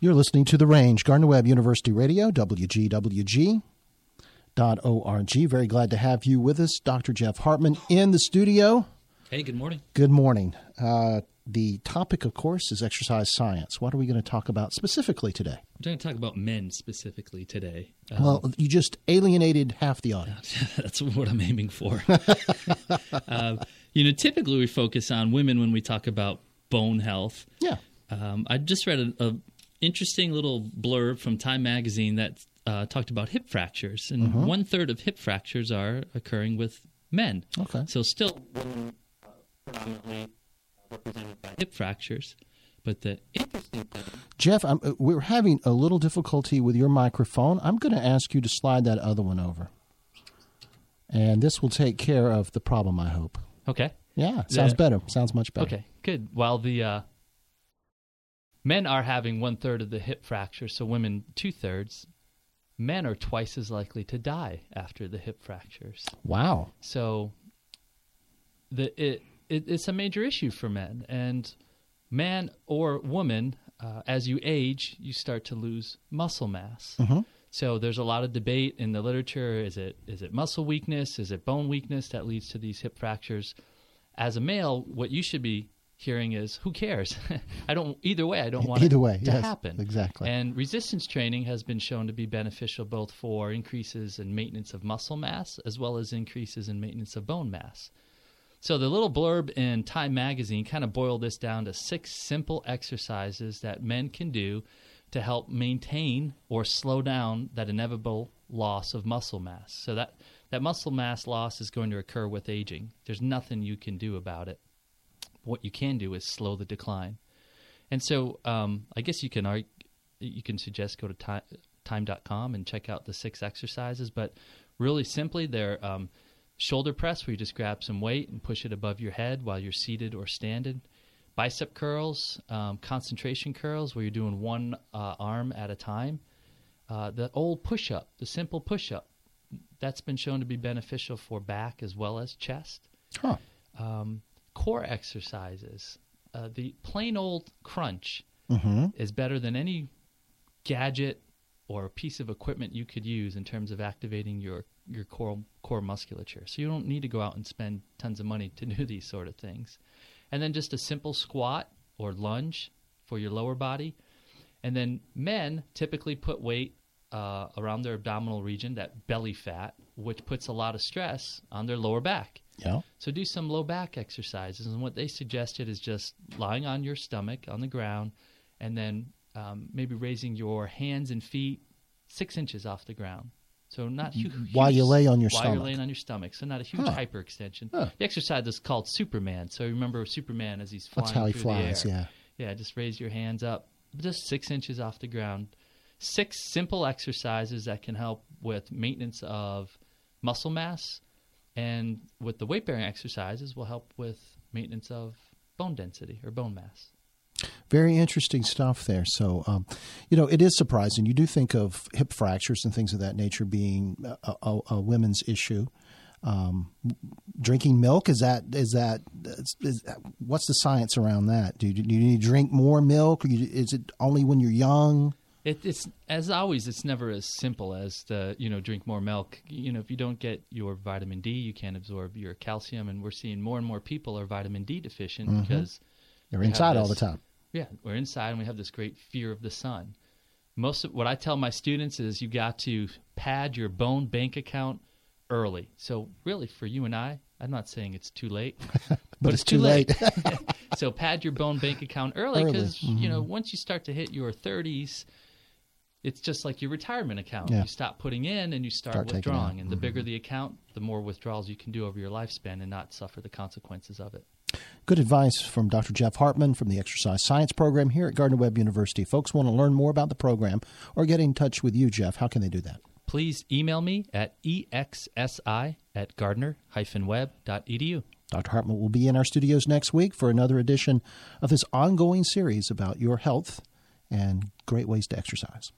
You're listening to The Range, Gardner Webb University Radio, WGWG. Dot org. Very glad to have you with us, Dr. Jeff Hartman, in the studio. Hey, good morning. Good morning. Uh, the topic, of course, is exercise science. What are we going to talk about specifically today? We're going to talk about men specifically today. Um, well, you just alienated half the audience. That's what I'm aiming for. uh, you know, typically we focus on women when we talk about bone health. Yeah. Um, I just read a, a, interesting little blurb from Time Magazine that uh, talked about hip fractures, and uh-huh. one third of hip fractures are occurring with men. Okay. So still women uh, predominantly represented by hip fractures. But the interesting thing, Jeff, I'm, uh, we're having a little difficulty with your microphone. I'm going to ask you to slide that other one over, and this will take care of the problem. I hope. Okay. Yeah, sounds the, better. Sounds much better. Okay, good. While the uh, men are having one third of the hip fracture, so women two thirds. Men are twice as likely to die after the hip fractures. Wow. So the it it, it's a major issue for men. And man or woman, uh, as you age, you start to lose muscle mass. Mm-hmm. So there's a lot of debate in the literature: is it is it muscle weakness? Is it bone weakness that leads to these hip fractures? As a male, what you should be hearing is, "Who cares? I don't. Either way, I don't want either it way to yes, happen." Exactly. And resistance training has been shown to be beneficial both for increases in maintenance of muscle mass as well as increases in maintenance of bone mass. So the little blurb in Time magazine kind of boiled this down to six simple exercises that men can do to help maintain or slow down that inevitable loss of muscle mass. So that that muscle mass loss is going to occur with aging. There's nothing you can do about it. What you can do is slow the decline. And so um, I guess you can argue, you can suggest go to time, time.com and check out the six exercises, but really simply they're um, Shoulder press, where you just grab some weight and push it above your head while you're seated or standing. Bicep curls, um, concentration curls, where you're doing one uh, arm at a time. Uh, the old push up, the simple push up, that's been shown to be beneficial for back as well as chest. Huh. Um, core exercises, uh, the plain old crunch mm-hmm. is better than any gadget or piece of equipment you could use in terms of activating your your core core musculature. So you don't need to go out and spend tons of money to do these sort of things. And then just a simple squat or lunge for your lower body. And then men typically put weight uh, around their abdominal region, that belly fat, which puts a lot of stress on their lower back. Yeah. So do some low back exercises. And what they suggested is just lying on your stomach on the ground and then um, maybe raising your hands and feet six inches off the ground. So not huge. While you lay on your while stomach. you're laying on your stomach. So not a huge huh. hyperextension. Huh. The exercise is called Superman. So remember Superman as he's flying That's how he flies. Yeah. Yeah. Just raise your hands up, just six inches off the ground. Six simple exercises that can help with maintenance of muscle mass, and with the weight bearing exercises will help with maintenance of bone density or bone mass. Very interesting stuff there. So, um, you know, it is surprising. You do think of hip fractures and things of that nature being a, a, a women's issue. Um, drinking milk is that is that is, is, what's the science around that? Do you, do you need to drink more milk? You, is it only when you're young? It, it's as always. It's never as simple as the you know drink more milk. You know, if you don't get your vitamin D, you can't absorb your calcium, and we're seeing more and more people are vitamin D deficient mm-hmm. because they're inside this, all the time. Yeah, we're inside and we have this great fear of the sun. Most of what I tell my students is you got to pad your bone bank account early. So really for you and I, I'm not saying it's too late, but, but, it's, too late. late. so pad your bone bank account early because mm-hmm. you know once you start to hit your 30s, it's just like your retirement account. Yeah. You stop putting in and you start, Start withdrawing, and the Mhm. bigger the account, the more withdrawals you can do over your lifespan and not suffer the consequences of it. Good advice from Dr. Jeff Hartman from the Exercise Science Program here at Gardner Webb University. Folks want to learn more about the program or get in touch with you, Jeff. How can they do that? Please email me at exsi at gardner-webb.edu. Dr. Hartman will be in our studios next week for another edition of this ongoing series about your health and great ways to exercise.